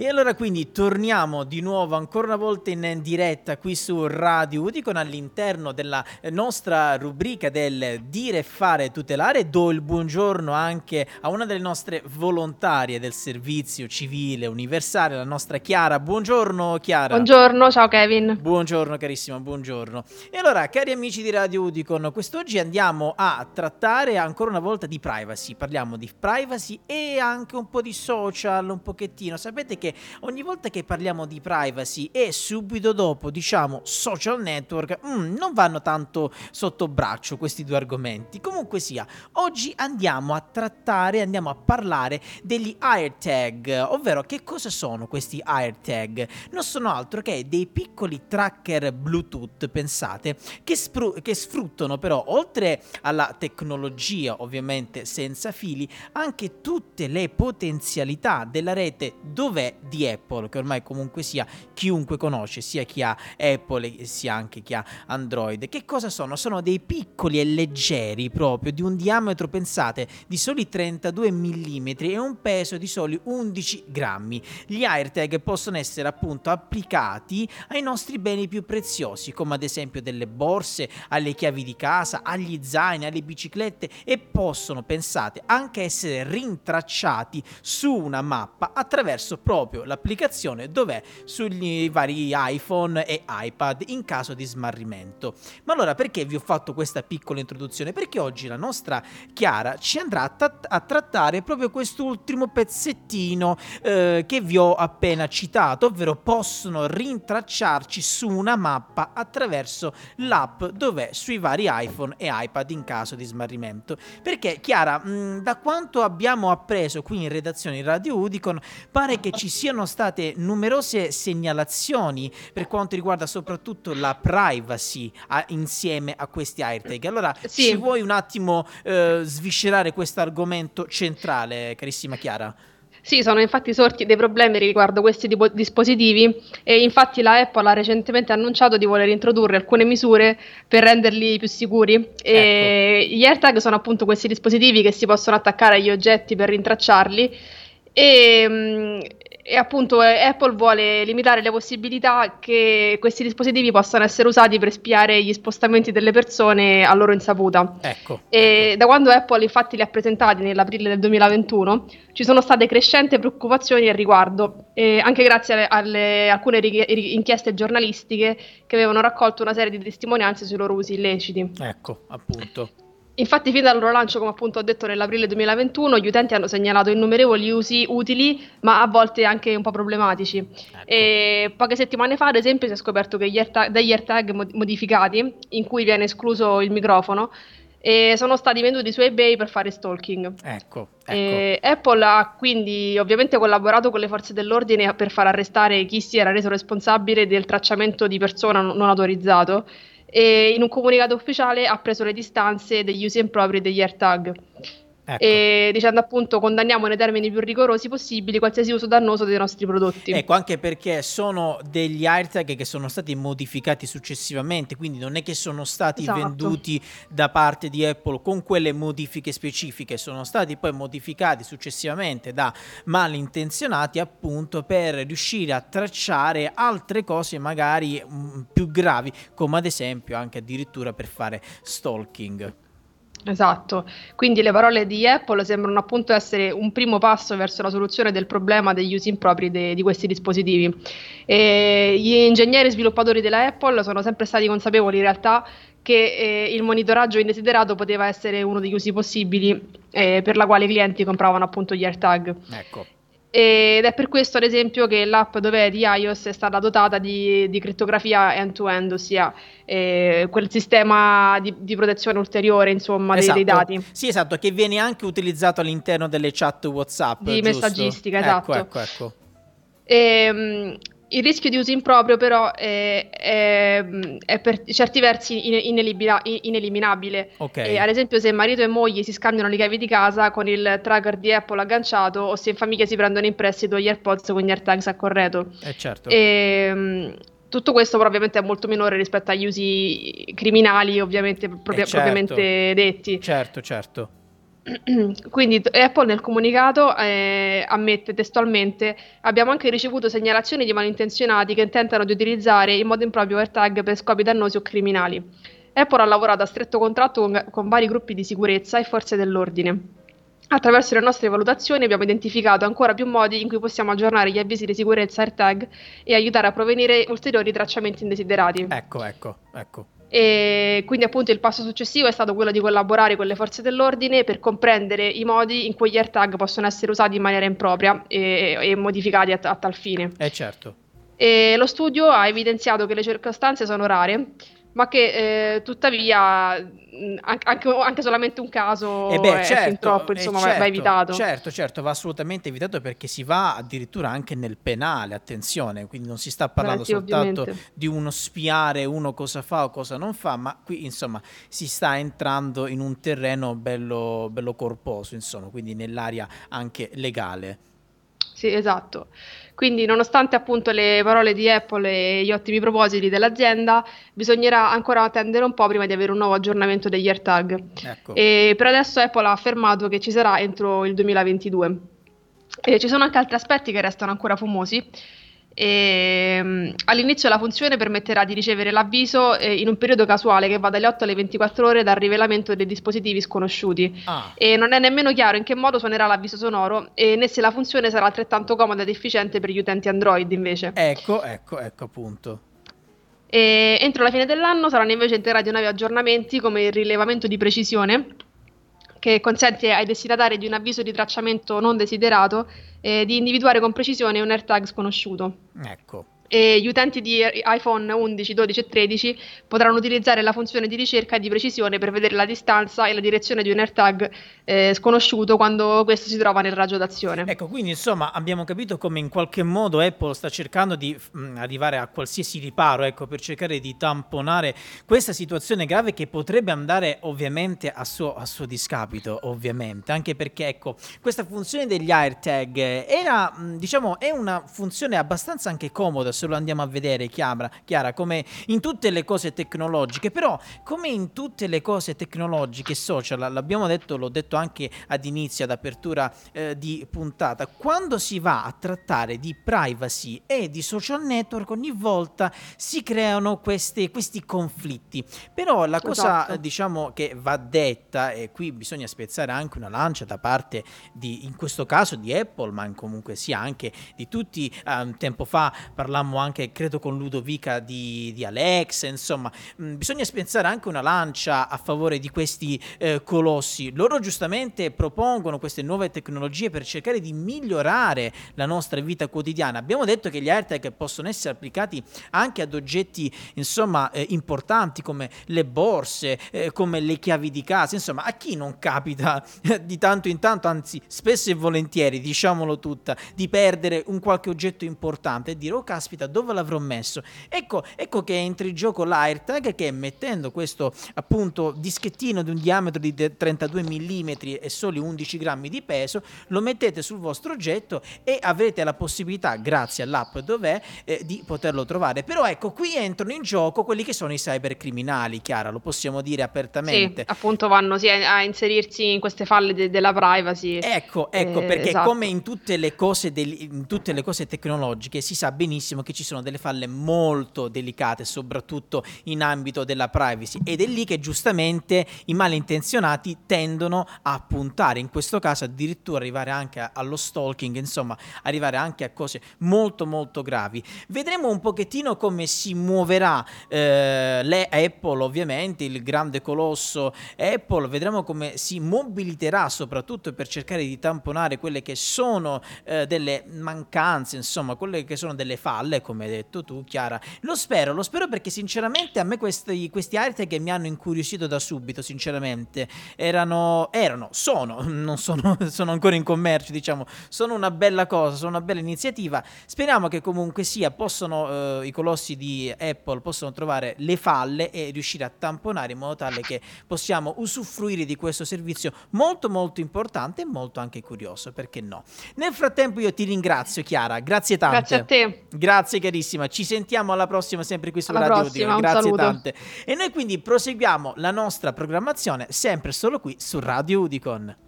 E allora quindi torniamo di nuovo ancora una volta in diretta qui su Radio Udicon all'interno della nostra rubrica del dire, fare, tutelare. Do il buongiorno anche a una delle nostre volontarie del servizio civile universale, la nostra Chiara. Buongiorno Chiara. Buongiorno, ciao Kevin. Buongiorno carissima, buongiorno. E allora cari amici di Radio Udicon, quest'oggi andiamo a trattare ancora una volta di privacy. Parliamo di privacy e anche un po' di social, un pochettino. Sapete che che ogni volta che parliamo di privacy e subito dopo diciamo social network, mm, non vanno tanto sotto braccio questi due argomenti. Comunque sia, oggi andiamo a trattare, andiamo a parlare degli AirTag, ovvero che cosa sono questi AirTag? Non sono altro che dei piccoli tracker Bluetooth, pensate, che, spru- che sfruttano però oltre alla tecnologia ovviamente senza fili, anche tutte le potenzialità della rete dove di Apple, che ormai comunque sia chiunque conosce, sia chi ha Apple sia anche chi ha Android. Che cosa sono? Sono dei piccoli e leggeri proprio, di un diametro, pensate, di soli 32 mm e un peso di soli 11 grammi. Gli AirTag possono essere appunto applicati ai nostri beni più preziosi, come ad esempio delle borse, alle chiavi di casa, agli zaini, alle biciclette e possono, pensate, anche essere rintracciati su una mappa attraverso proprio proprio l'applicazione dov'è sugli vari iPhone e iPad in caso di smarrimento. Ma allora perché vi ho fatto questa piccola introduzione? Perché oggi la nostra Chiara ci andrà a, t- a trattare proprio quest'ultimo pezzettino eh, che vi ho appena citato, ovvero possono rintracciarci su una mappa attraverso l'app dov'è sui vari iPhone e iPad in caso di smarrimento. Perché Chiara, mh, da quanto abbiamo appreso qui in redazione in Radio Udicon, pare che ci siano state numerose segnalazioni per quanto riguarda soprattutto la privacy a, insieme a questi AirTag. Allora, sì. ci vuoi un attimo eh, sviscerare questo argomento centrale, carissima Chiara? Sì, sono infatti sorti dei problemi riguardo questi tipo, dispositivi e infatti la Apple ha recentemente annunciato di voler introdurre alcune misure per renderli più sicuri. Ecco. gli AirTag sono appunto questi dispositivi che si possono attaccare agli oggetti per rintracciarli e, mm, e appunto eh, Apple vuole limitare le possibilità che questi dispositivi possano essere usati per spiare gli spostamenti delle persone a loro insaputa. Ecco. E ecco. da quando Apple infatti li ha presentati nell'aprile del 2021 ci sono state crescenti preoccupazioni al riguardo, anche grazie alle, alcune ri- inchieste giornalistiche che avevano raccolto una serie di testimonianze sui loro usi illeciti. Ecco, appunto. Infatti, fin dal loro lancio, come appunto ho detto nell'aprile 2021, gli utenti hanno segnalato innumerevoli usi utili, ma a volte anche un po' problematici. Ecco. poche settimane fa, ad esempio, si è scoperto che gli AirTag, degli AirTag modificati, in cui viene escluso il microfono, e sono stati venduti su eBay per fare stalking. Ecco, ecco. Apple ha quindi ovviamente collaborato con le forze dell'ordine per far arrestare chi si era reso responsabile del tracciamento di persona non autorizzato e in un comunicato ufficiale ha preso le distanze degli usi impropri degli AirTag. Ecco. E dicendo appunto condanniamo nei termini più rigorosi possibili qualsiasi uso dannoso dei nostri prodotti. Ecco, anche perché sono degli AirTag che sono stati modificati successivamente, quindi non è che sono stati esatto. venduti da parte di Apple con quelle modifiche specifiche, sono stati poi modificati successivamente da malintenzionati appunto per riuscire a tracciare altre cose magari mh, mm, più gravi, come ad esempio anche addirittura per fare stalking. Esatto, quindi le parole di Apple sembrano appunto essere un primo passo verso la soluzione del problema degli usi impropri de- di questi dispositivi. E gli ingegneri sviluppatori della Apple sono sempre stati consapevoli in realtà che eh, il monitoraggio indesiderato poteva essere uno degli usi possibili eh, per la quale i clienti compravano appunto gli AirTag. Ecco. Ed è per questo, ad esempio, che l'app dove di iOS è stata dotata di, di crittografia end-to-end, ossia eh, quel sistema di, di, protezione ulteriore, insomma, esatto. dei, dei, dati. Sì, esatto, che viene anche utilizzato all'interno delle chat WhatsApp. Di giusto? messaggistica, esatto. Ecco, ecco, ecco. E, ehm, il rischio di uso improprio però è, è, è per certi versi inelibila, ineliminabile. Okay. ad esempio se marito e moglie si scambiano le chiavi di casa con il tracker di Apple agganciato o se in famiglia si prendono in prestito gli AirPods con gli AirTags a corredo. Eh certo. E, tutto questo però ovviamente è molto minore rispetto agli usi criminali ovviamente propria, eh certo. propriamente detti. Certo, certo. Quindi Apple nel comunicato eh, ammette testualmente abbiamo anche ricevuto segnalazioni di malintenzionati che tentano di utilizzare in modo improprio AirTag per scopi dannosi o criminali. Apple ha lavorato a stretto contratto con, con vari gruppi di sicurezza e forze dell'ordine. Attraverso le nostre valutazioni abbiamo identificato ancora più modi in cui possiamo aggiornare gli avvisi di sicurezza AirTag e aiutare a prevenire ulteriori tracciamenti indesiderati. Ecco, ecco, ecco. E quindi appunto il passo successivo è stato quello di collaborare con le forze dell'ordine per comprendere i modi in cui gli AirTag possono essere usati in maniera impropria e, e modificati a, a, tal fine. Eh certo. E lo studio ha evidenziato che le circostanze sono rare ma che eh, tuttavia anche, anche, solamente un caso eh beh, certo, è fin troppo, insomma, certo, va evitato. Certo, certo, va assolutamente evitato perché si va addirittura anche nel penale, attenzione, quindi non si sta parlando Beh, sì, soltanto ovviamente. di uno spiare uno cosa fa o cosa non fa, ma qui insomma si sta entrando in un terreno bello, bello corposo, insomma, quindi nell'area anche legale. Sì, esatto. Quindi, nonostante appunto le parole di Apple e gli ottimi propositi dell'azienda, bisognerà ancora attendere un po' prima di avere un nuovo aggiornamento degli AirTag. Ecco. E per adesso Apple ha affermato che ci sarà entro il 2022. E ci sono anche altri aspetti che restano ancora fumosi e, um, all'inizio la funzione permetterà di ricevere l'avviso eh, in un periodo casuale che va dalle 8 alle 24 ore dal rivelamento dei dispositivi sconosciuti. Ah. E non è nemmeno chiaro in che modo suonerà l'avviso sonoro e né se la funzione sarà altrettanto comoda ed efficiente per gli utenti Android invece. Ecco, ecco, ecco appunto. E entro la fine dell'anno saranno invece integrati nuovi aggiornamenti come il rilevamento di precisione che consente ai destinatari di un avviso di tracciamento non desiderato eh, di individuare con precisione un AirTag sconosciuto. Ecco e gli utenti di iPhone 11, 12 e 13 potranno utilizzare la funzione di ricerca di precisione per vedere la distanza e la direzione di un AirTag eh, sconosciuto quando questo si trova nel raggio d'azione. Ecco, quindi insomma abbiamo capito come in qualche modo Apple sta cercando di mh, mm, arrivare a qualsiasi riparo, ecco, per cercare di tamponare questa situazione grave che potrebbe andare ovviamente a suo, a suo discapito, ovviamente, anche perché ecco, questa funzione degli AirTag era, mm, diciamo, è una funzione abbastanza anche comoda se lo andiamo a vedere, Chiara, Chiara, come in tutte le cose tecnologiche, però come in tutte le cose tecnologiche social, l'abbiamo detto, l'ho detto anche ad inizio, ad apertura eh, di puntata, quando si va a trattare di privacy e di social network, ogni volta si creano questi, questi conflitti. Però la cosa esatto. diciamo che va detta, e qui bisogna spezzare anche una lancia da parte di, in questo caso di Apple, ma comunque sia anche di tutti, um, tempo fa parlammo parlammo anche, credo, con Ludovica di, di Alex, insomma, mm, bisogna spezzare anche una lancia a favore di questi eh, colossi. Loro giustamente propongono queste nuove tecnologie per cercare di migliorare la nostra vita quotidiana. Abbiamo detto che gli AirTag possono essere applicati anche ad oggetti, insomma, eh, importanti come le borse, eh, come le chiavi di casa, insomma, a chi non capita di tanto in tanto, anzi, spesso e volentieri, diciamolo tutta, di perdere un qualche oggetto importante e dire, oh caspita, caspita, dove l'avrò messo? Ecco, ecco che entra in gioco l'AirTag che mettendo questo appunto dischettino di un diametro di 32 mm e soli 11 grammi di peso, lo mettete sul vostro oggetto e avrete la possibilità, grazie all'app dov'è, eh, di poterlo trovare. Però ecco, qui entrano in gioco quelli che sono i cybercriminali, Chiara, lo possiamo dire apertamente. Sì, appunto vanno sì, a inserirsi in queste falle de- della privacy. Ecco, ecco, eh, perché esatto. come in tutte le cose del- in tutte le cose tecnologiche si sa benissimo che ci sono delle falle molto delicate, soprattutto in ambito della privacy, ed è lì che giustamente i malintenzionati tendono a puntare, in questo caso addirittura arrivare anche allo stalking, insomma, arrivare anche a cose molto molto gravi. Vedremo un pochettino come si muoverà eh, le Apple, ovviamente, il grande colosso Apple, vedremo come si mobiliterà soprattutto per cercare di tamponare quelle che sono eh, delle mancanze, insomma, quelle che sono delle falle come hai detto tu, Chiara. Lo spero, lo spero perché sinceramente a me questi, questi AirTag mi hanno incuriosito da subito, sinceramente. Erano, erano, sono, non sono, sono ancora in commercio, diciamo, sono una bella cosa, sono una bella iniziativa. Speriamo che comunque sia, possono, eh, i colossi di Apple possano trovare le falle e riuscire a tamponare in modo tale che possiamo usufruire di questo servizio molto molto importante e molto anche curioso, perché no? Nel frattempo io ti ringrazio Chiara, grazie tante. Grazie a te. Grazie Grazie carissima, ci sentiamo alla prossima sempre qui su alla Radio prossima, Udine. Grazie tante. E noi quindi proseguiamo la nostra programmazione sempre solo qui su Radio Udicon.